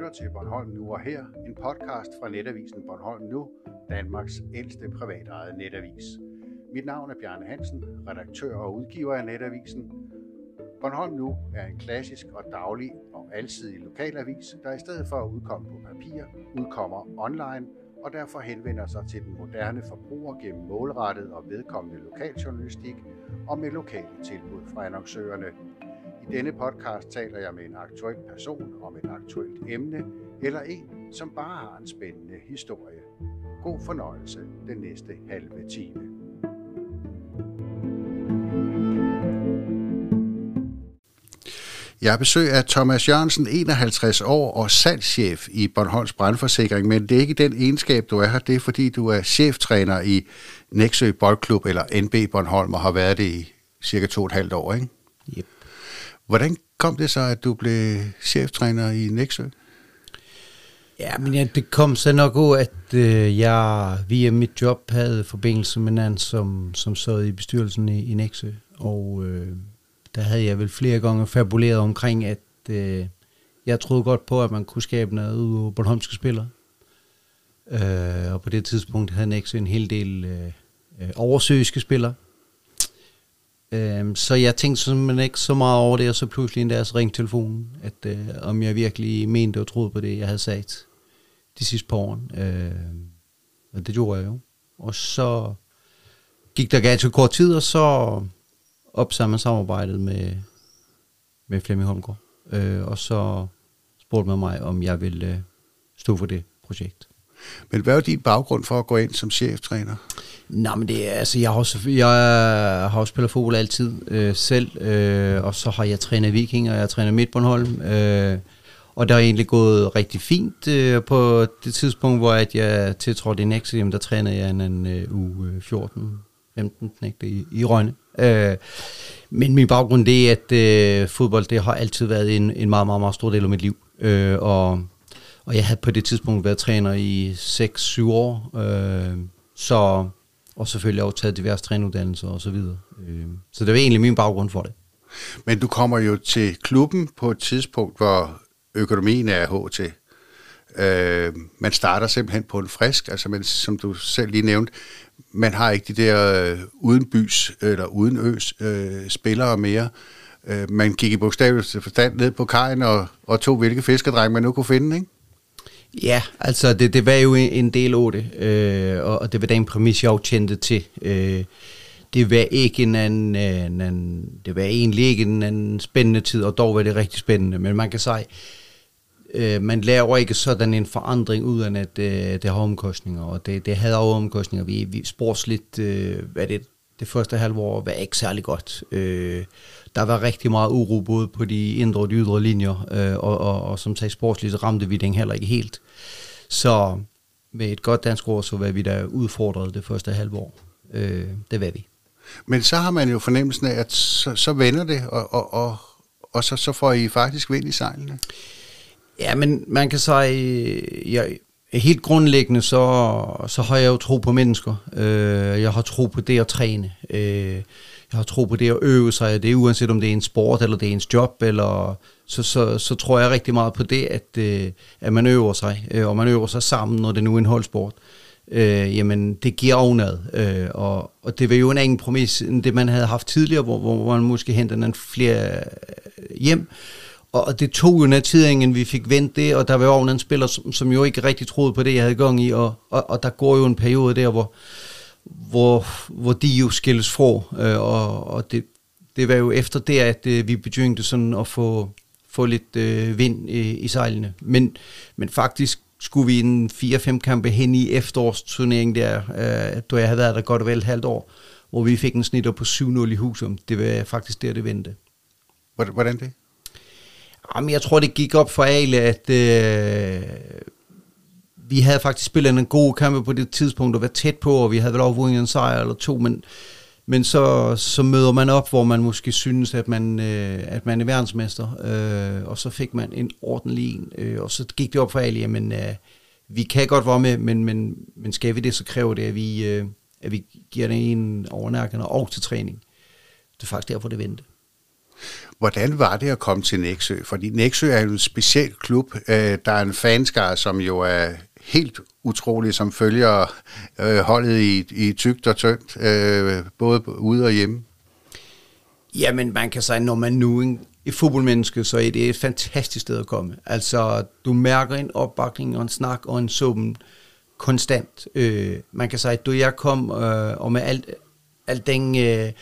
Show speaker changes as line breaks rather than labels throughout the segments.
lytter til Bornholm Nu og her, en podcast fra netavisen Bornholm Nu, Danmarks ældste privatejede netavis. Mit navn er Bjarne Hansen, redaktør og udgiver af netavisen. Bornholm Nu er en klassisk og daglig og alsidig lokalavis, der i stedet for at udkomme på papir, udkommer online og derfor henvender sig til den moderne forbruger gennem målrettet og vedkommende lokaljournalistik og med lokale tilbud fra annoncørerne. I denne podcast taler jeg med en aktuel person om et aktuelt emne, eller en, som bare har en spændende historie. God fornøjelse den næste halve time. Jeg besøger besøg af Thomas Jørgensen, 51 år og salgschef i Bornholms Brandforsikring, men det er ikke den egenskab, du er her, det er fordi du er cheftræner i Næksø Boldklub, eller NB Bornholm, og har været det i cirka to og et halvt år, ikke?
Yep.
Hvordan kom det så, at du blev cheftræner i Næksø?
Ja, men ja, det kom så nok ud, at øh, jeg via mit job havde forbindelse med en som, som sad i bestyrelsen i, i Nexø. og øh, der havde jeg vel flere gange fabuleret omkring, at øh, jeg troede godt på, at man kunne skabe noget ud af Bornholmske spillere. Øh, og på det tidspunkt havde Nexø en hel del øh, øh oversøiske spillere. Øh, så jeg tænkte simpelthen ikke så meget over det, og så pludselig endda så ringte telefonen, at øh, om jeg virkelig mente og troede på det, jeg havde sagt de sidste par år. Øh, og det gjorde jeg jo. Og så gik der ganske kort tid, og så opsammen samarbejdet med, med Flemming Holmgaard. Øh, og så spurgte man mig, om jeg ville øh, stå for det projekt.
Men hvad er din baggrund for at gå ind som cheftræner?
Nej, men det er, altså, jeg har også, jeg har også spillet fodbold altid øh, selv, øh, og så har jeg trænet Viking, og jeg har trænet Midtbornholm, øh, og det har egentlig gået rigtig fint øh, på det tidspunkt, hvor at jeg tiltrådte i Nexium, der trænede jeg en, en øh, uge 14, 15 knægte i, i Rønne. Øh, men min baggrund det er, at øh, fodbold det har altid været en, en meget, meget, meget stor del af mit liv. Øh, og, og jeg havde på det tidspunkt været træner i 6-7 år. Øh, så, og selvfølgelig også taget diverse trænuddannelser og så videre. Øh, så det var egentlig min baggrund for det.
Men du kommer jo til klubben på et tidspunkt, hvor økonomien er HT. Øh, man starter simpelthen på en frisk, altså man, som du selv lige nævnte, man har ikke de der øh, uden bys eller uden øs øh, spillere mere. Øh, man gik i bogstaveligt forstand ned på kajen og, og tog hvilke fiskedreng man nu kunne finde, ikke?
Ja, altså det, det var jo en del af det, øh, og det var den præmis, jeg kendte til. Øh, det var ikke en anden, øh, en anden, det var egentlig ikke en anden spændende tid, og dog var det rigtig spændende, men man kan sige, øh, man laver ikke sådan en forandring, uden at øh, det har omkostninger, og det, det havde også omkostninger. Vi, vi sportsligt, øh, hvad det, det første halvår var ikke særlig godt. Øh, der var rigtig meget uro både på de indre og de ydre linjer, øh, og, og, og som sagt sportsligt ramte vi den heller ikke helt. Så med et godt dansk ord, så var vi der udfordret det første halve år. Øh, det var vi.
Men så har man jo fornemmelsen af, at så, så vender det, og, og, og, og så, så får I faktisk vind i sejlene.
Ja, men man kan sige, jeg, helt grundlæggende, så, så har jeg jo tro på mennesker. Øh, jeg har tro på det at træne. Øh, jeg har tro på det at øve sig. Det er uanset om det er en sport, eller det er ens job, eller så, så, så tror jeg rigtig meget på det, at, øh, at man øver sig, øh, og man øver sig sammen, når det nu er en holdsport. Øh, jamen, det giver ovnad. Øh, og, og det var jo en anden præmis, end det man havde haft tidligere, hvor, hvor man måske hentede en flere øh, hjem, og det tog jo noget tid, inden vi fik vendt det, og der var jo en spiller, som, som jo ikke rigtig troede på det, jeg havde gang i, og, og, og der går jo en periode der, hvor, hvor, hvor de jo skilles fra, øh, og, og det, det var jo efter det, at øh, vi begyndte sådan at få, få lidt øh, vind i, i sejlene. Men, men faktisk skulle vi en 4-5 kampe hen i efterårsturneringen der, øh, da jeg havde været der godt og vel et halvt år, hvor vi fik en snitter på 7-0 i Husum. Det var faktisk der, det vendte.
Hvordan det?
Jamen, jeg tror, det gik op for alle, at øh, vi havde faktisk spillet en god kamp på det tidspunkt, og været tæt på, og vi havde vel overvundet en sejr eller to, men, men så, så møder man op, hvor man måske synes, at man, øh, at man er verdensmester, øh, og så fik man en ordentlig en, øh, og så gik det op for alle, men øh, vi kan godt være med, men, men, men skal vi det, så kræver det, at vi, øh, at vi giver det en overnærkende og til træning. Det er faktisk derfor, det venter.
Hvordan var det at komme til Næksø? Fordi Næksø er jo en speciel klub. Øh, der er en fanskare, som jo er helt utrolig, som følger øh, holdet i, i tygt og tyndt, øh, både ude og hjemme.
Jamen, man kan sige, når man nu er et fodboldmenneske, så er det et fantastisk sted at komme. Altså, du mærker en opbakning og en snak og en summen konstant. Øh, man kan sige, at du jeg kom, øh, og med alt, alt den øh,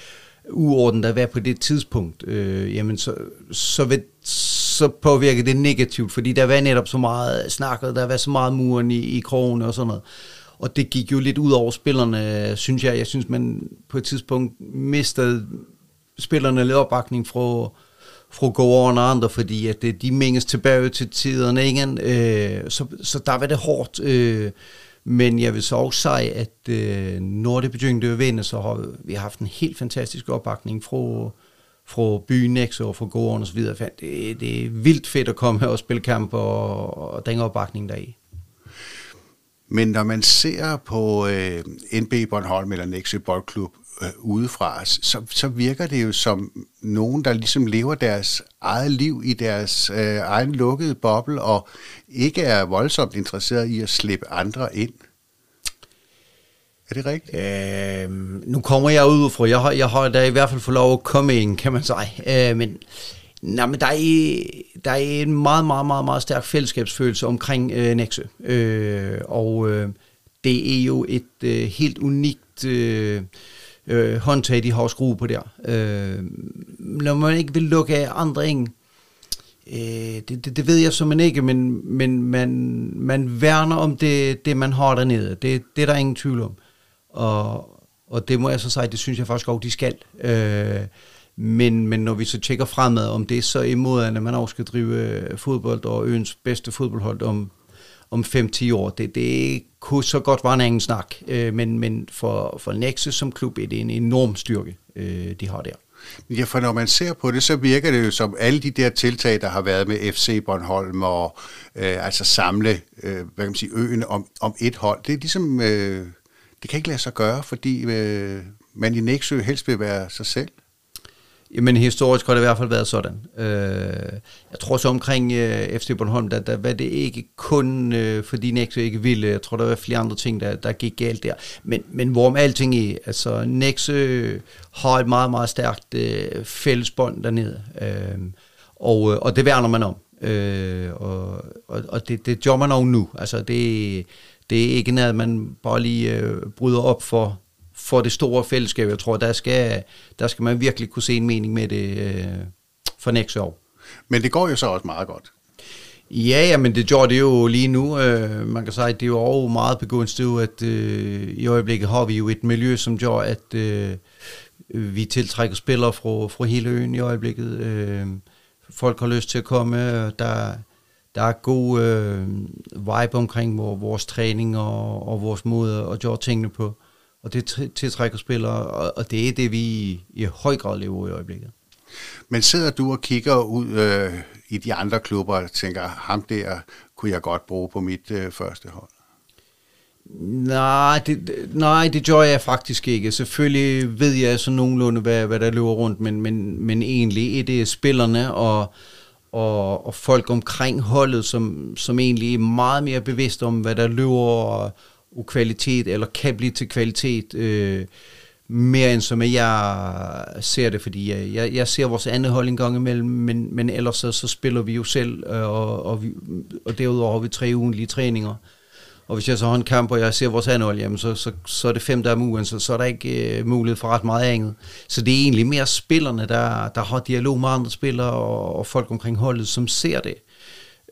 uorden, der var på det tidspunkt, øh, jamen så, så, vil, så påvirker det negativt, fordi der var netop så meget snak, og der var så meget muren i, i krogen og sådan noget. Og det gik jo lidt ud over spillerne, synes jeg. Jeg synes, man på et tidspunkt mistede spillerne lidt opbakning fra, fra gården og andre, fordi at øh, de minges tilbage til tiderne ikke? Øh, så, så der var det hårdt. Øh, men jeg vil så også sige, at øh, når det begyndte at vende, så har vi haft en helt fantastisk opbakning fra, fra byen Nexo og fra gården osv. Det, det er vildt fedt at komme her og spille kamp og, og den opbakning der i.
Men når man ser på øh, NB Bornholm eller Nexø Boldklub øh, udefra, så, så virker det jo som nogen, der ligesom lever deres eget liv i deres øh, egen lukkede boble, og ikke er voldsomt interesseret i at slippe andre ind. Er det rigtigt?
Øh, nu kommer jeg ud fra, jeg har, jeg har da i hvert fald fået lov at komme ind, kan man sige. Øh, men Nej, men der er, der er en meget, meget, meget, meget stærk fællesskabsfølelse omkring øh, Nexø. Øh, og øh, det er jo et øh, helt unikt øh, øh, håndtag, de har skruet på der. Øh, når man ikke vil lukke af andre ind, øh, det, det, det ved jeg som man ikke, men, men man, man værner om det, det, man har dernede. Det, det er der ingen tvivl om. Og, og det må jeg så sige, det synes jeg faktisk også, de skal. Øh, men, men når vi så tjekker fremad, om det er så imod, at man også skal drive øh, fodbold og øens bedste fodboldhold om, om 5-10 år, det, det kunne så godt være en anden snak. Øh, men, men for, for Nexus som klub er det en enorm styrke, øh, de har der.
Ja, for når man ser på det, så virker det jo som alle de der tiltag, der har været med FC Bornholm og øh, altså samle øh, hvad kan man sige, øen om, om et hold. Det er ligesom, øh, det kan ikke lade sig gøre, fordi øh, man i Nexø helst vil være sig selv.
Jamen historisk har det i hvert fald været sådan. Øh, jeg tror så omkring øh, FC Bornholm, der, der var det ikke kun øh, fordi Nexø ikke ville. Jeg tror, der var flere andre ting, der, der gik galt der. Men, men hvorom alting er, altså Nexø øh, har et meget, meget stærkt øh, fællesbånd dernede. Øh, og, øh, og det værner man om. Øh, og og, og det, det gør man om nu. Altså det, det er ikke noget, man bare lige øh, bryder op for for det store fællesskab. Jeg tror, der skal, der skal man virkelig kunne se en mening med det øh, for næste år.
Men det går jo så også meget godt.
Ja, ja, men det gjorde det jo lige nu. Øh, man kan sige, at det er jo også meget begunstiget, at øh, i øjeblikket har vi jo et miljø, som gør, at øh, vi tiltrækker spillere fra, fra hele øen i øjeblikket. Øh, folk har lyst til at komme. Der, der er god øh, vibe omkring vores træning og, og vores måde at gøre tingene på og det tiltrækker spillere, og det er det, vi i høj grad lever i øjeblikket.
Men sidder du og kigger ud øh, i de andre klubber og tænker, ham der kunne jeg godt bruge på mit øh, første hold?
Nej det, nej, det gør jeg faktisk ikke. Selvfølgelig ved jeg så nogenlunde, hvad, hvad der løber rundt, men, men, men egentlig er det spillerne og, og, og folk omkring holdet, som, som egentlig er meget mere bevidste om, hvad der løber, og, kvalitet, eller kan blive til kvalitet, øh, mere end som jeg ser det, fordi jeg, jeg, jeg ser vores andet hold en gang imellem, men, men ellers så, så spiller vi jo selv, øh, og, og, vi, og derudover har vi tre ugenlige træninger. Og hvis jeg så har en kamp, og jeg ser vores andet hold, jamen, så, så, så er det fem dage om ugen, så, så er der ikke øh, mulighed for ret meget andet. Så det er egentlig mere spillerne, der, der har dialog med andre spillere, og, og folk omkring holdet, som ser det.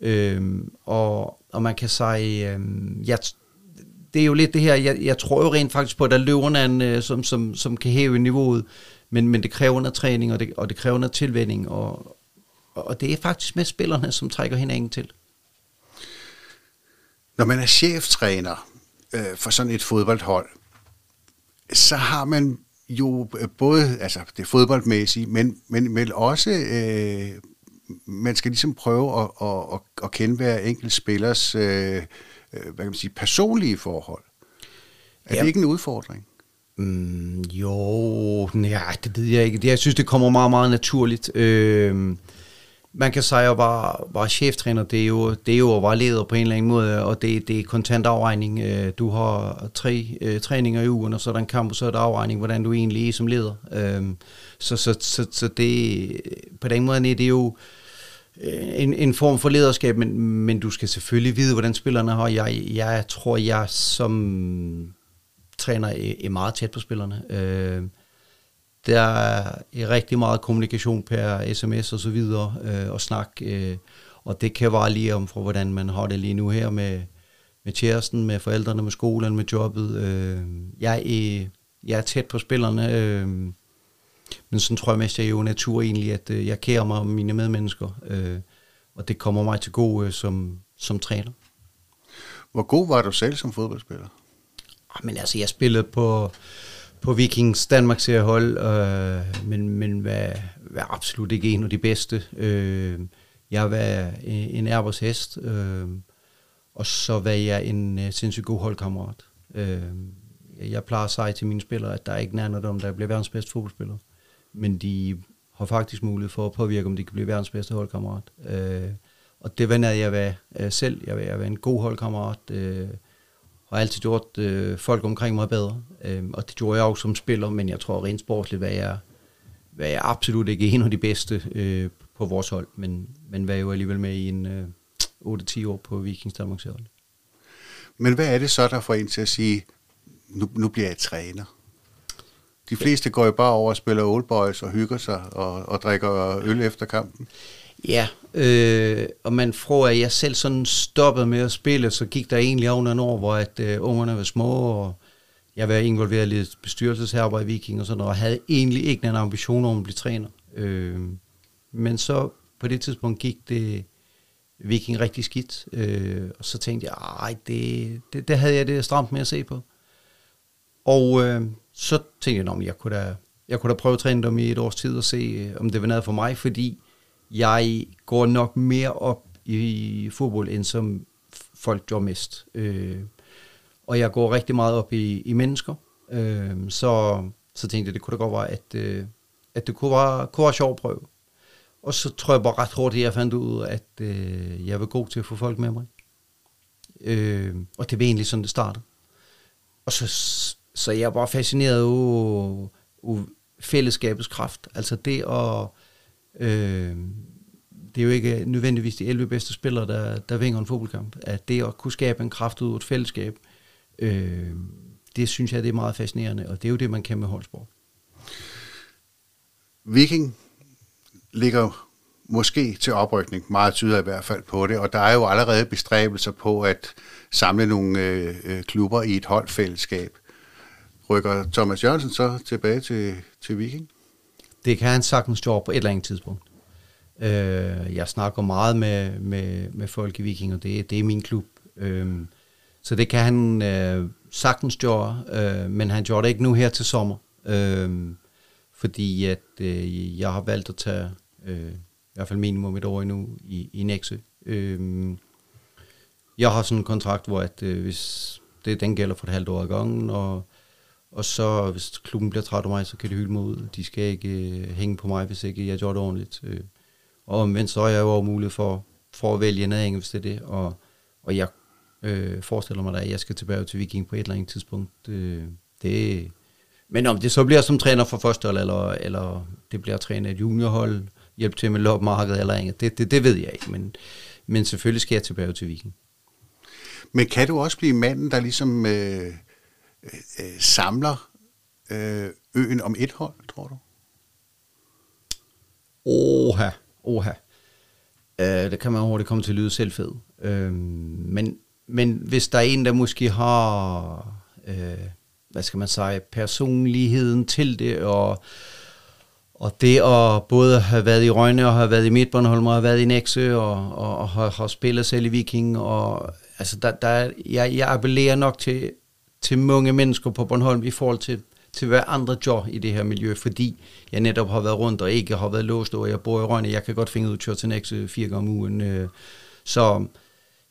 Øhm, og, og man kan sige, øhm, jeg, det er jo lidt det her, jeg, jeg tror jo rent faktisk på, at der løber en, øh, som, som, som kan hæve niveauet, men, men det kræver noget træning, og det, og det kræver noget tilvænding, og, og det er faktisk med spillerne, som trækker hinanden til.
Når man er cheftræner øh, for sådan et fodboldhold, så har man jo øh, både altså det fodboldmæssige, men, men, men også øh, man skal ligesom prøve at, at, at, at kende hver enkelt spillers øh, hvad kan man sige, personlige forhold. Er ja. det ikke en udfordring?
Mm, jo, nej, det ved jeg ikke. Jeg synes, det kommer meget, meget naturligt. Øh, man kan sige, at var, var cheftræner, det er, jo, det er jo at være leder på en eller anden måde, og det, det er kontant afregning. Øh, du har tre øh, træninger i ugen, og så er der en kamp, og så er der afregning, hvordan du egentlig er som leder. Øh, så, så, så, så det, på den måde er det jo øh, Øh, en, en form for lederskab, men, men du skal selvfølgelig vide, hvordan spillerne har. Jeg, jeg tror, jeg som træner er, er meget tæt på spillerne. Øh, der er rigtig meget kommunikation per sms og så videre, øh, og snak, øh, og det kan være lige om for, hvordan man har det lige nu her med, med kæresten, med forældrene, med skolen, med jobbet. Øh, jeg, er, jeg er tæt på spillerne, øh, men sådan tror jeg mest, jeg er jo natur egentlig, at øh, jeg kærer mig om mine medmennesker, øh, og det kommer mig til gode øh, som, som træner.
Hvor god var du selv som fodboldspiller?
Ah, men altså, jeg spillede på på Vikings Danmark seriehold, øh, men, men var, var absolut ikke en af de bedste. Øh, jeg var en Airbus hest, øh, og så var jeg en uh, sindssygt god holdkammerat. Øh, jeg plejer at sige til mine spillere, at der er ikke nærmere dem, der bliver verdens bedste fodboldspiller. Men de har faktisk mulighed for at påvirke, om de kan blive verdens bedste holdkammerat. Øh, og det vender jeg ved øh, selv. Jeg vil jeg en god holdkammerat. Øh, har altid gjort øh, folk omkring mig bedre. Øh, og det gjorde jeg også som spiller, men jeg tror rent sportsligt, hvad jeg, hvad jeg absolut ikke er en af de bedste øh, på vores hold, men, men var jo alligevel med i en øh, 8-10 år på Vikings Danmarks hold.
Men hvad er det så, der får en til at sige, nu, nu bliver jeg træner? De fleste går jo bare over og spiller Old Boys og hygger sig og, og drikker øl efter kampen.
Ja, øh, og man tror, at jeg selv sådan stoppede med at spille, så gik der egentlig over en år, hvor at øh, ungerne var små, og jeg var involveret i lidt bestyrelsesherber i Viking og sådan noget, og havde egentlig ikke nogen ambition om at blive træner. Øh, men så på det tidspunkt gik det Viking rigtig skidt, øh, og så tænkte jeg, ej, det, det, det havde jeg det stramt med at se på. Og øh, så tænkte jeg, at jeg kunne da, jeg kunne da prøve at træne dem i et års tid og se, øh, om det var noget for mig, fordi jeg går nok mere op i fodbold, end som folk gør mest. Øh, og jeg går rigtig meget op i, i mennesker. Øh, så, så tænkte jeg, det kunne da godt være, at, øh, at det kunne være, kunne være sjovt at prøve. Og så tror jeg bare ret hurtigt, at jeg fandt ud af, at øh, jeg var god til at få folk med mig. Øh, og det var egentlig sådan, det startede. Og så, så jeg var fascineret af, af fællesskabets kraft. Altså det at Øh, det er jo ikke nødvendigvis de 11 bedste spillere, der, der vinger en fodboldkamp. At det at kunne skabe en kraft ud af et fællesskab, øh, det synes jeg, det er meget fascinerende, og det er jo det, man kan med holdsport.
Viking ligger måske til oprykning, meget tyder i hvert fald på det, og der er jo allerede bestræbelser på at samle nogle øh, øh klubber i et holdfællesskab. Rykker Thomas Jørgensen så tilbage til, til Viking?
det kan han sagtens gøre på et eller andet tidspunkt. Øh, jeg snakker meget med, med, med folk i Viking, og det, det er min klub. Øh, så det kan han øh, sagtens gøre, øh, men han gjorde det ikke nu her til sommer. Øh, fordi at øh, jeg har valgt at tage øh, i hvert fald minimum et år endnu i, i Nexø. Øh, jeg har sådan en kontrakt, hvor at, øh, hvis det, den gælder for et halvt år ad gangen, og og så, hvis klubben bliver træt af mig, så kan de hylde mig ud. De skal ikke øh, hænge på mig, hvis ikke jeg gør det ordentligt. Øh. Og omvendt, så er jeg jo mulighed for, for at vælge en hvis det er det. Og, og jeg øh, forestiller mig da, at jeg skal tilbage til Viking på et eller andet tidspunkt. Øh, det, men om det så bliver som træner for første hold, eller, eller det bliver træner et juniorhold, hjælp til med lopmarkedet eller andet, det, det, det ved jeg ikke. Men, men selvfølgelig skal jeg tilbage til Viking.
Men kan du også blive manden, der ligesom... Øh Øh, øh, samler øh, øen om et hold, tror du?
Oha, oha. Øh, det kan man hurtigt komme til at lyde selvfed. Øh, men, men hvis der er en, der måske har, øh, hvad skal man sige, personligheden til det, og, og det at både have været i Røgne, og have været i Midtbornholm, og have været i Nexø, og, og, og har, har spillet selv i Viking, og altså der, der, jeg, jeg appellerer nok til til mange mennesker på Bornholm i forhold til, til hvad andre gør i det her miljø, fordi jeg netop har været rundt og ikke har været låst, og jeg bor i Rønne, jeg kan godt finde ud af at køre til Nexø øh, fire gange om ugen. Øh, så,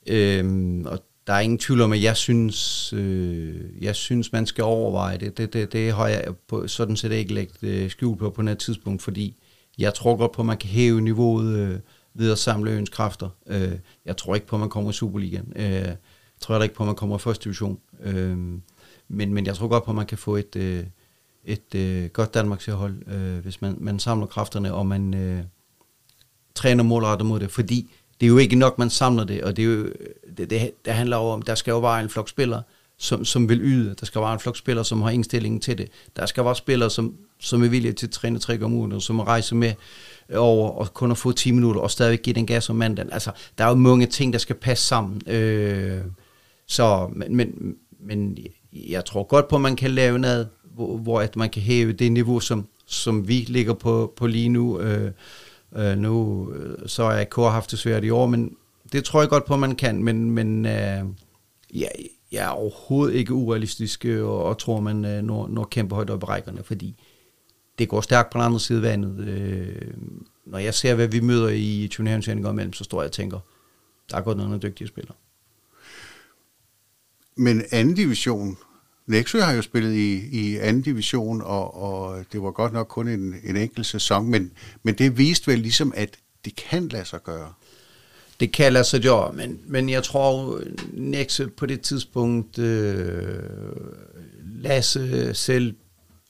øh, og der er ingen tvivl om, at jeg synes, øh, jeg synes man skal overveje det. Det, det, det har jeg på, sådan set ikke lægt øh, skjul på på et tidspunkt, fordi jeg tror godt på, at man kan hæve niveauet øh, ved at samle øens kræfter. Øh, jeg tror ikke på, at man kommer i Superligaen. Øh, jeg tror ikke på, at man kommer i første division. Øh, men, men jeg tror godt på, at man kan få et, øh, et øh, godt Danmarks hold, øh, hvis man, man samler kræfterne, og man øh, træner målrettet mod det. Fordi det er jo ikke nok, man samler det, og det, er jo, det, det, det handler jo om, der skal jo være en flok spillere, som, som vil yde. Der skal være en flok spillere, som har indstillingen til det. Der skal være spillere, som, som er villige til at træne tre gange om ugen, og som rejse med øh, over og kun at få 10 minutter, og stadigvæk give den gas om mandagen. Altså, der er jo mange ting, der skal passe sammen. Øh, så, men, men, men jeg tror godt på, at man kan lave noget, hvor, hvor at man kan hæve det niveau, som, som vi ligger på, på lige nu. Øh, øh, nu øh, så er jeg haft det svært i år, men det tror jeg godt på, at man kan, men, men øh, ja, jeg er overhovedet ikke urealistisk øh, og, og tror, man øh, når, når kæmpe højt op i rækkerne, fordi det går stærkt på den anden side af vandet. Øh, når jeg ser, hvad vi møder i turneringsserien imellem, så står jeg og tænker, der er godt nogle dygtige spillere.
Men anden division, Nexø har jo spillet i, i anden division, og, og det var godt nok kun en, en enkelt sæson, men, men det viste vel ligesom, at det kan lade sig gøre.
Det kan lade sig gøre, men, men jeg tror, Nexø på det tidspunkt, øh, Lasse selv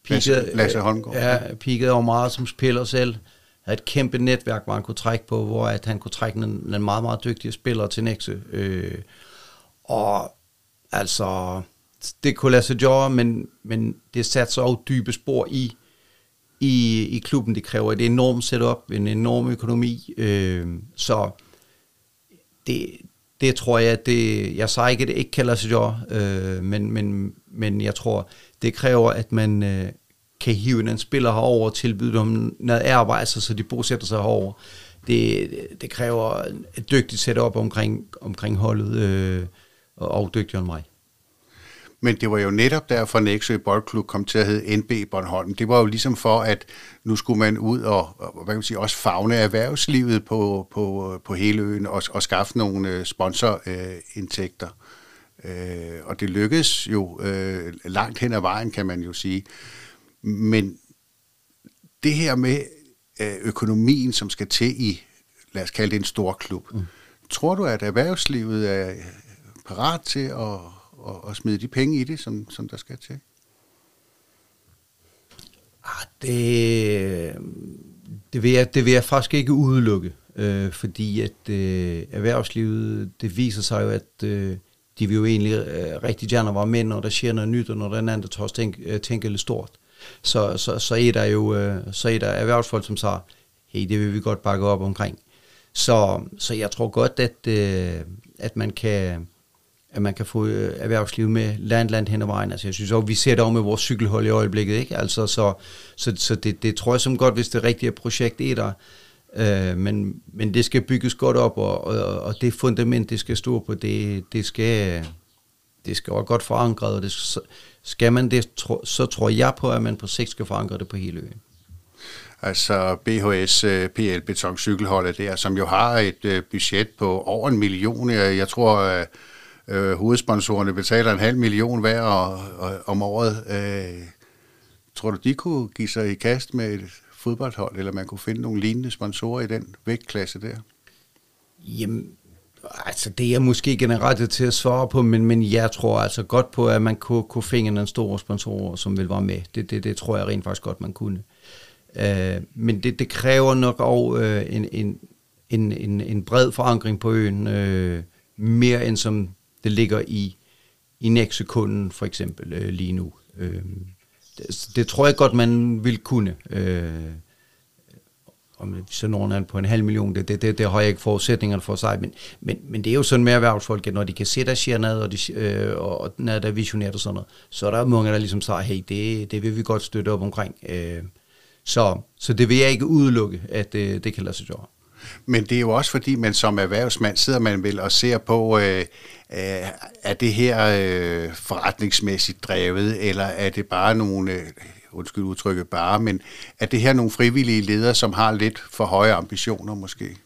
Lasse, Lasse Holmgaard.
Ja, pikkede over meget som spiller selv. Havde et kæmpe netværk, hvor han kunne trække på, hvor at han kunne trække en, en meget, meget dygtig spiller til Nexø. Øh, og altså, det kunne lade sig gøre, men, men det satte så også dybe spor i, i, i klubben. Det kræver et enormt setup, en enorm økonomi. Øh, så det, det tror jeg, det, jeg siger ikke, at det ikke kan lade sig gøre, øh, men, men, men jeg tror, det kræver, at man øh, kan hive en spiller herover og tilbyde dem noget arbejde, så de bosætter sig herover. Det, det kræver et dygtigt setup omkring, omkring holdet, øh, og, og dygtigere end mig.
Men det var jo netop derfor, Nexø Boldklub kom til at hedde NB Bornholm. Det var jo ligesom for, at nu skulle man ud og, hvad kan man sige, også fagne erhvervslivet på, på, på hele øen og, og skaffe nogle øh, sponsorindtægter. Øh, og det lykkedes jo øh, langt hen ad vejen, kan man jo sige. Men det her med øh, økonomien, som skal til i, lad os kalde det en stor klub, mm. tror du, at erhvervslivet er parat til at og, og smide de penge i det, som, som der skal til?
Ah, det, det, vil jeg, det vil jeg faktisk ikke udelukke, øh, fordi at øh, erhvervslivet, det viser sig jo, at øh, de vil jo egentlig øh, rigtig gerne være med, når der sker noget nyt, og når der er en anden, der tør tænke, øh, tænke lidt stort. Så, så, så er der jo øh, så er der erhvervsfolk, som siger, hey, det vil vi godt bakke op omkring. Så, så jeg tror godt, at, øh, at man kan at man kan få øh, erhvervsliv med land, land hen ad vejen. Altså, jeg synes også, vi ser det også med vores cykelhold i øjeblikket, ikke? Altså, så, så, så det, det tror jeg som godt, hvis det rigtige projekt er der, øh, men, men det skal bygges godt op, og, og, og det fundament, det skal stå på, det, det skal det skal være godt forankret, og det skal, skal man det, så tror jeg på, at man på sigt skal forankre det på hele øen.
Altså BHS øh, PL Beton Cykelholdet der, som jo har et øh, budget på over en million. Jeg tror, Øh, hovedsponsorerne betaler en halv million hver og, og, om året. Øh, tror du, de kunne give sig i kast med et fodboldhold, eller man kunne finde nogle lignende sponsorer i den vægtklasse der?
Jamen, altså det er jeg måske generelt til at svare på, men, men jeg tror altså godt på, at man kunne, kunne finde en stor sponsor, som vil være med. Det, det, det tror jeg rent faktisk godt, man kunne. Øh, men det, det kræver nok også øh, en, en, en, en, en bred forankring på øen, øh, mere end som det ligger i, i Nexekunden for eksempel øh, lige nu. Øh, det, det tror jeg godt, man vil kunne. Øh, om så når han på en halv million, det, det, det, det har jeg ikke forudsætningerne for sig, men, men, men det er jo sådan med erhvervsfolk, at når de kan se, der sker noget, og, de, øh, og når der er visionært og sådan noget, så er der mange, der ligesom siger, hey, det, det vil vi godt støtte op omkring. Øh, så, så det vil jeg ikke udelukke, at det, det kan lade sig gøre.
Men det er jo også fordi, man som erhvervsmand sidder man vel og ser på, øh, øh, er det her øh, forretningsmæssigt drevet, eller er det bare nogle, øh, undskyld udtrykket bare, men er det her nogle frivillige ledere, som har lidt for høje ambitioner måske?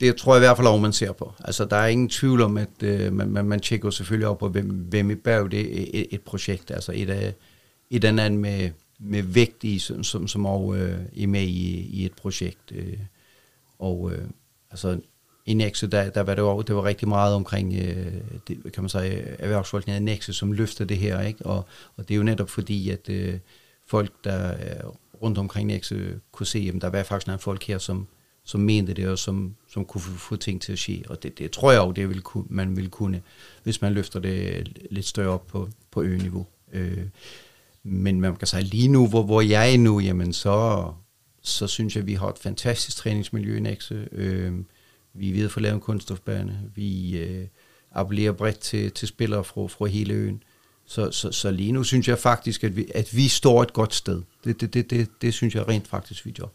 det tror jeg i hvert fald over, man ser på. Altså, der er ingen tvivl om, at øh, man, man, man tjekker selvfølgelig op på, hvem, hvem i bag det et, et projekt. Altså et af, et andet med, med vægt i, som, som, som også øh, er med i, i et projekt. Øh, og øh, altså, i Nexø, der, der var det, jo, det var rigtig meget omkring, øh, det, kan man sige, erhvervsfolkene af Nexø, som løfter det her, ikke? Og, og det er jo netop fordi, at øh, folk, der øh, rundt omkring Nexø, kunne se, at der var faktisk nogle folk her, som, som mente det, og som, som kunne få, få ting til at ske. Og det, det tror jeg jo, det vil, kunne, man vil kunne, hvis man løfter det lidt større op på, på ø-niveau. Øh, men man kan sige, lige nu, hvor, hvor jeg er nu, jamen så, så synes jeg, at vi har et fantastisk træningsmiljø i Nexe. Øh, vi er ved at få lavet en kunststofbane. Vi øh, appellerer bredt til, til spillere fra, fra hele øen. Så, så, så lige nu synes jeg faktisk, at vi, at vi står et godt sted. Det, det, det, det, det synes jeg rent faktisk, vi gør.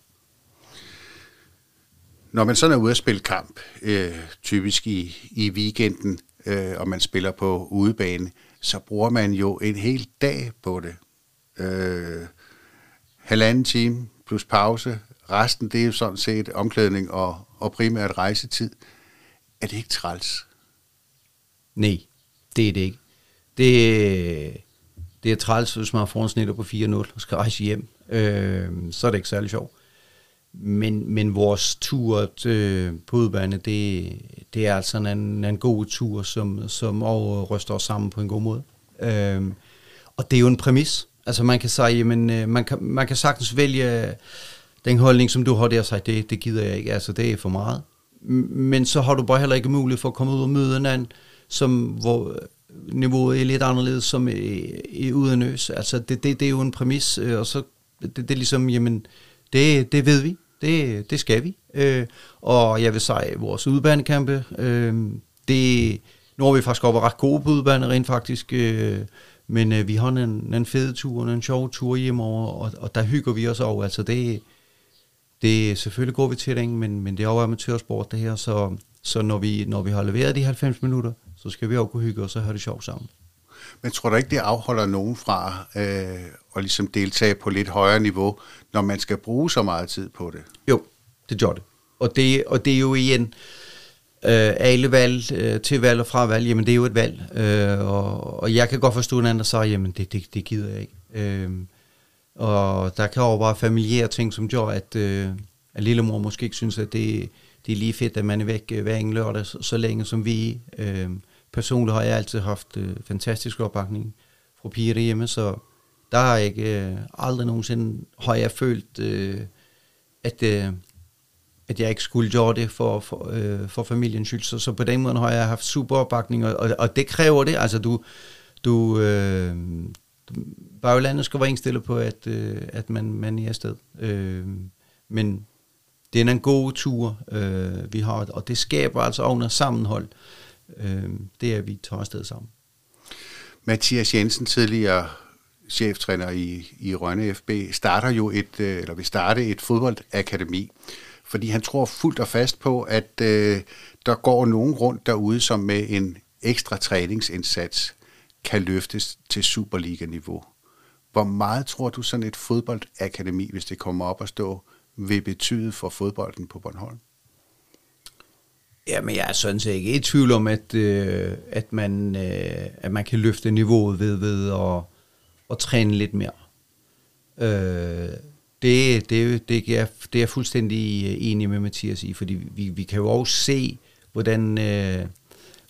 Når man sådan er ude at spille kamp, øh, typisk i, i weekenden, øh, og man spiller på udebane, så bruger man jo en hel dag på det. Øh, halvanden time plus pause. Resten, det er jo sådan set omklædning og, og primært rejsetid. Er det ikke træls?
Nej, det er det ikke. Det, det er træls, hvis man får en snitter på 4-0 og skal rejse hjem. Øh, så er det ikke særlig sjovt. Men, men vores tur til, på udbane, det, det er altså en, en god tur, som, som også ryster os sammen på en god måde. Øh, og det er jo en præmis. Altså man kan sige, jamen, øh, man, kan, man kan sagtens vælge den holdning, som du har der, sagt, det, det gider jeg ikke, altså det er for meget. Men så har du bare heller ikke mulighed for at komme ud og møde en anden, som, hvor niveauet er lidt anderledes, som er, er uden øs. Altså det, det, det er jo en præmis, øh, og så det, det er ligesom, jamen, det, det ved vi. Det, det skal vi. Øh, og jeg vil sige, vores udbanekampe, øh, det, nu er vi faktisk oppe ret gode på udbane rent faktisk, øh, men øh, vi har en, en fed tur, en sjov tur hjemover, og, og der hygger vi os over. Altså det, det selvfølgelig går vi til det, men, men det er jo amatørsport det her, så, så når, vi, når vi har leveret de 90 minutter, så skal vi også kunne hygge os og have det sjovt sammen.
Men tror du ikke, det afholder nogen fra øh, at ligesom deltage på lidt højere niveau, når man skal bruge så meget tid på det?
Jo, det gør det. Og det, og det er jo igen, øh, øh, alle valg, øh, til valg og fra valg, jamen det er jo et valg. Øh, og, og jeg kan godt forstå, at en anden siger, jamen det, det, det gider jeg ikke. Øh, og der kan jo bare familiære ting, som gør, at, øh, at lillemor måske ikke synes, at det, det er lige fedt, at man er væk øh, hver en lørdag så, så længe som vi øh, Personligt har jeg altid haft øh, fantastisk opbakning fra piger derhjemme, så der har jeg ikke øh, aldrig nogensinde har jeg følt, øh, at, øh, at jeg ikke skulle gøre det for, for, øh, for familiens skyld. Så, så på den måde har jeg haft super opbakning, og, og, og det kræver det. Altså du, du øh, baglandet skal være indstillet på, at, øh, at man, man er afsted. Øh, men det er en god tur, øh, vi har, og det skaber altså under sammenhold øh, det er, at vi tager afsted sammen.
Mathias Jensen, tidligere cheftræner i, i Rønne FB, starter jo et, øh, eller vil starte et fodboldakademi, fordi han tror fuldt og fast på, at øh, der går nogen rundt derude, som med en ekstra træningsindsats kan løftes til Superliga-niveau. Hvor meget tror du sådan et fodboldakademi, hvis det kommer op at stå, vil betyde for fodbolden på Bornholm?
Jamen, jeg er sådan set ikke i tvivl om, at, øh, at, man, øh, at man kan løfte niveauet ved, ved at, at træne lidt mere. Øh, det, det, det, er, det er jeg fuldstændig øh, enig med Mathias i, fordi vi, vi kan jo også se, hvordan, øh,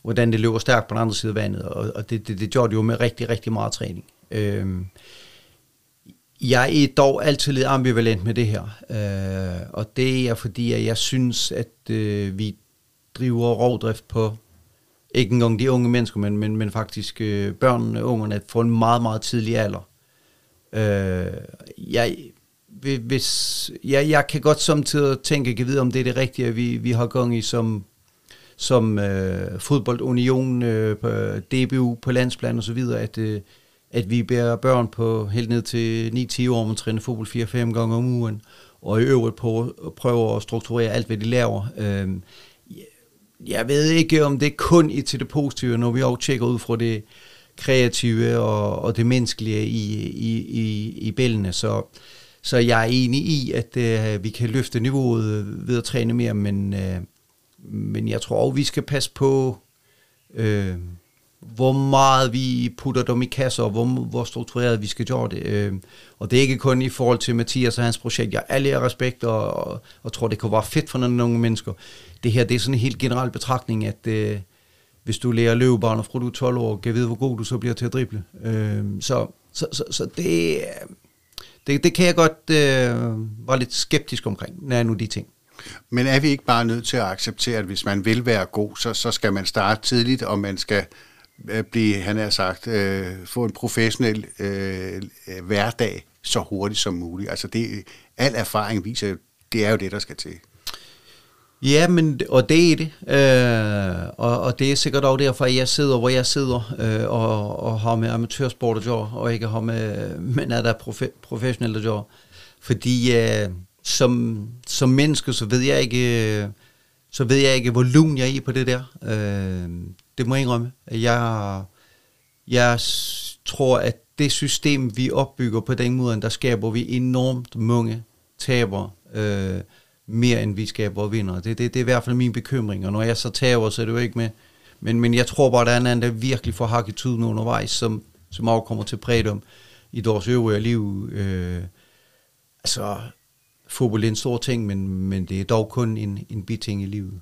hvordan det løber stærkt på den andre side af vandet, og, og det, det, det gjorde det jo med rigtig, rigtig meget træning. Øh, jeg er dog altid lidt ambivalent med det her, øh, og det er fordi, at jeg synes, at øh, vi driver rovdrift på ikke engang de unge mennesker, men, men, men faktisk øh, børnene, ungerne, får en meget, meget tidlig alder. Øh, jeg, hvis, ja, jeg kan godt samtidig tænke, kan vide, om det er det rigtige, vi, vi har gang i som, som øh, fodboldunion, øh, på DBU, på landsplan og så videre, at, øh, at vi bærer børn på helt ned til 9-10 år, man træner fodbold 4-5 gange om ugen, og i øvrigt på, prøver at strukturere alt, hvad de laver. Øh, jeg ved ikke, om det er kun i til det positive, når vi også tjekker ud fra det kreative og, og det menneskelige i, i, i, i bællene. Så, så jeg er enig i, at øh, vi kan løfte niveauet ved at træne mere, men, øh, men jeg tror også, vi skal passe på, øh, hvor meget vi putter dem i kasser, og hvor, hvor struktureret vi skal gøre det. Øh, og det er ikke kun i forhold til Mathias og hans projekt. Jeg alle respekt, og, og, og tror, det kan være fedt for nogle unge mennesker. Det her, det er sådan en helt generel betragtning, at øh, hvis du lærer løbebaner fra du er 12 år, kan vide, hvor god du så bliver til at drible. Øh, så, så, så, så det, øh, det, det kan jeg godt øh, være lidt skeptisk omkring, når jeg nu de ting.
Men er vi ikke bare nødt til at acceptere, at hvis man vil være god, så, så skal man starte tidligt, og man skal øh, blive, han har sagt, øh, få en professionel øh, øh, hverdag så hurtigt som muligt. Altså det, al erfaring viser, det er jo det, der skal til.
Ja, men, og det er det. Øh, og, og det er sikkert også derfor, at jeg sidder, hvor jeg sidder, øh, og, og har med amatørsport at gøre, og ikke har med, men noget, der er profe, professionelle at gøre. Fordi øh, som, som menneske, så ved jeg ikke, øh, så ved jeg ikke, hvor lun jeg er i på det der. Øh, det må jeg indrømme. Jeg, jeg tror, at det system, vi opbygger på den måde, der skaber vi enormt mange taber. Øh, mere end vi skaber vinder. Det, det, det er i hvert fald min bekymring, og når jeg så tager, så er det jo ikke med. Men, men jeg tror bare, der er en anden, der virkelig får hakket tiden undervejs, som, som også kommer til prædom i deres øvrige liv. Øh, altså, fodbold er en stor ting, men, men det er dog kun en, en biting i livet.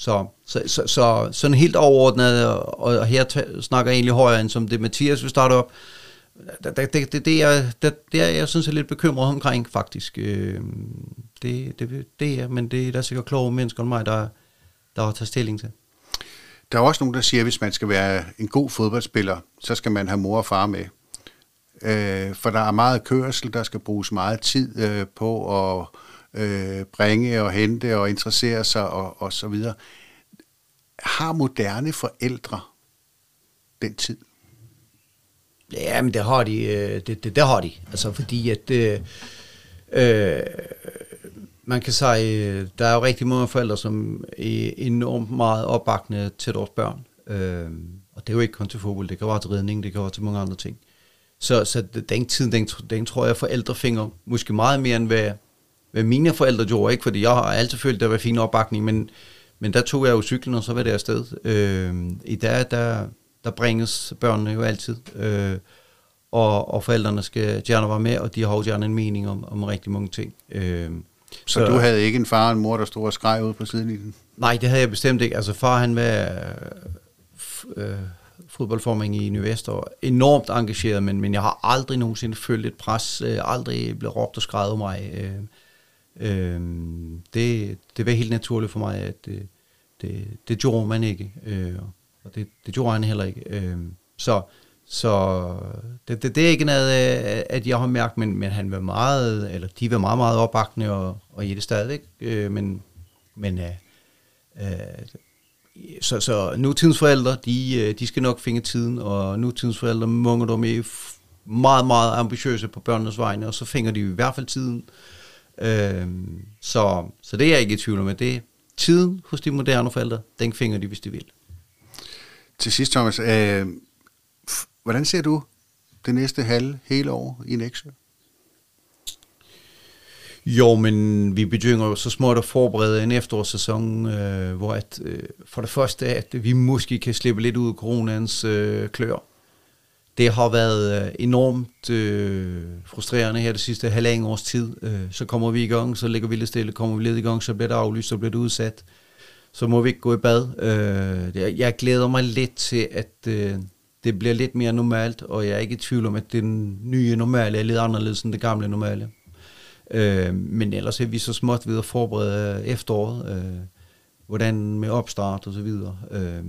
Så, så, så, så sådan helt overordnet, og, og her t- snakker jeg egentlig højere end som det Mathias vil starte op, det, det, det, det, er, det, det er jeg synes er lidt bekymret omkring faktisk. Øh, det, det, det er, men det er der sikkert kloge mennesker end mig, der, der har taget stilling til.
Der er også nogen, der siger, at hvis man skal være en god fodboldspiller, så skal man have mor og far med. Øh, for der er meget kørsel, der skal bruges meget tid øh, på at øh, bringe og hente og interessere sig og, og så videre. Har moderne forældre den tid?
Ja, men det har de. Øh, det, det, det har de. Altså fordi at... Øh, øh, man kan sige, øh, der er jo rigtig mange forældre, som er enormt meget opbakne til deres børn. Øh, og det er jo ikke kun til fodbold, det kan være til redning, det kan være til mange andre ting. Så, så den tid, den, den tror jeg, forældre finger måske meget mere, end hvad, hvad mine forældre gjorde. Ikke? Fordi jeg har altid følt, at der var fin opbakning, men, men der tog jeg jo cyklen, og så var det afsted. Øh, I dag, der, der bringes børnene jo altid. Øh, og, og forældrene skal gerne være med, og de har jo gerne en mening om, om rigtig mange ting. Øh,
så, så du havde ikke en far og en mor, der stod og skreg ud på sidelinjen?
Nej, det havde jeg bestemt ikke. Altså far, han var øh, fodboldforming i Nyvest og enormt engageret, men, men jeg har aldrig nogensinde følt et pres, øh, aldrig blevet råbt og skrevet mig. Øh, øh, det, det var helt naturligt for mig, at det, det, det gjorde man ikke, øh, og det, det gjorde han heller ikke. Øh, så så det, det, det er ikke noget, at jeg har mærket, men, men han var meget, eller de var meget, meget opbakende, og, og i det stadigvæk. Øh, men men øh, øh, så, så nutidens forældre, de, øh, de skal nok finde tiden, og nutidens forældre, mange af dem er meget, meget ambitiøse på børnenes vegne, og så finder de i hvert fald tiden. Øh, så, så det er jeg ikke i tvivl om, at det tiden hos de moderne forældre, den finder de, hvis de vil.
Til sidst, Thomas, øh, Hvordan ser du det næste halve, hele år i Nexø?
Jo, men vi begynder jo så småt at forberede en efterårssæson, øh, hvor at, øh, for det første, at vi måske kan slippe lidt ud af coronans øh, klør. Det har været øh, enormt øh, frustrerende her det sidste halvandet års tid. Øh, så kommer vi i gang, så ligger vi lidt stille, kommer vi lidt i gang, så bliver det aflyst, så bliver det udsat. Så må vi ikke gå i bad. Øh, jeg, jeg glæder mig lidt til, at... Øh, det bliver lidt mere normalt, og jeg er ikke i tvivl om, at det nye normale er lidt anderledes end det gamle normale. Øh, men ellers er vi så småt ved at forberede efteråret, øh, hvordan med opstart og så videre. Øh,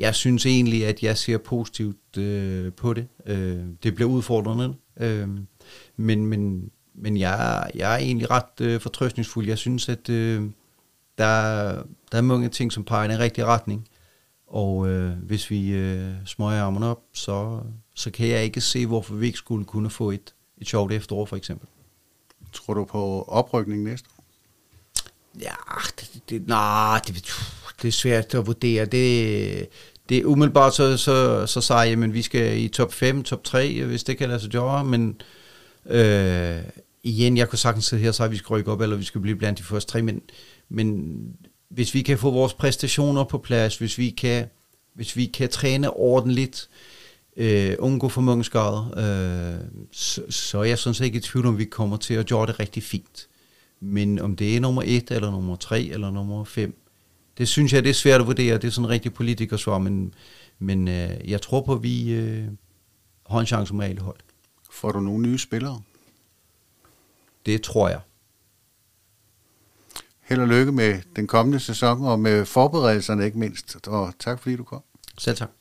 jeg synes egentlig, at jeg ser positivt øh, på det. Øh, det bliver udfordrende, øh, men, men, men jeg, jeg er egentlig ret øh, fortrøstningsfuld. Jeg synes, at øh, der, der er mange ting, som peger i den rigtige retning. Og øh, hvis vi øh, smøger armene op, så, så kan jeg ikke se, hvorfor vi ikke skulle kunne få et, et sjovt efterår, for eksempel.
Tror du på oprykning næste år?
Ja, det, det, nej, det, det er svært at vurdere. Det, det er umiddelbart, så, så, så siger jeg, at vi skal i top 5, top 3, hvis det kan lade sig gøre, men øh, igen, jeg kunne sagtens sidde her og sige, at vi skal rykke op, eller vi skal blive blandt de første tre, men, men hvis vi kan få vores præstationer på plads, hvis vi kan, hvis vi kan træne ordentligt, øh, undgå for mange skader, øh, så, så er jeg sådan set ikke i tvivl om, vi kommer til at gøre det rigtig fint. Men om det er nummer et, eller nummer tre, eller nummer fem, det synes jeg, det er svært at vurdere. Det er sådan en rigtig politikersvar, men, men øh, jeg tror på, at vi øh, har en chance med alle hold.
Får du nogle nye spillere?
Det tror jeg.
Held og lykke med den kommende sæson, og med forberedelserne ikke mindst. Og tak fordi du kom.
Selv tak.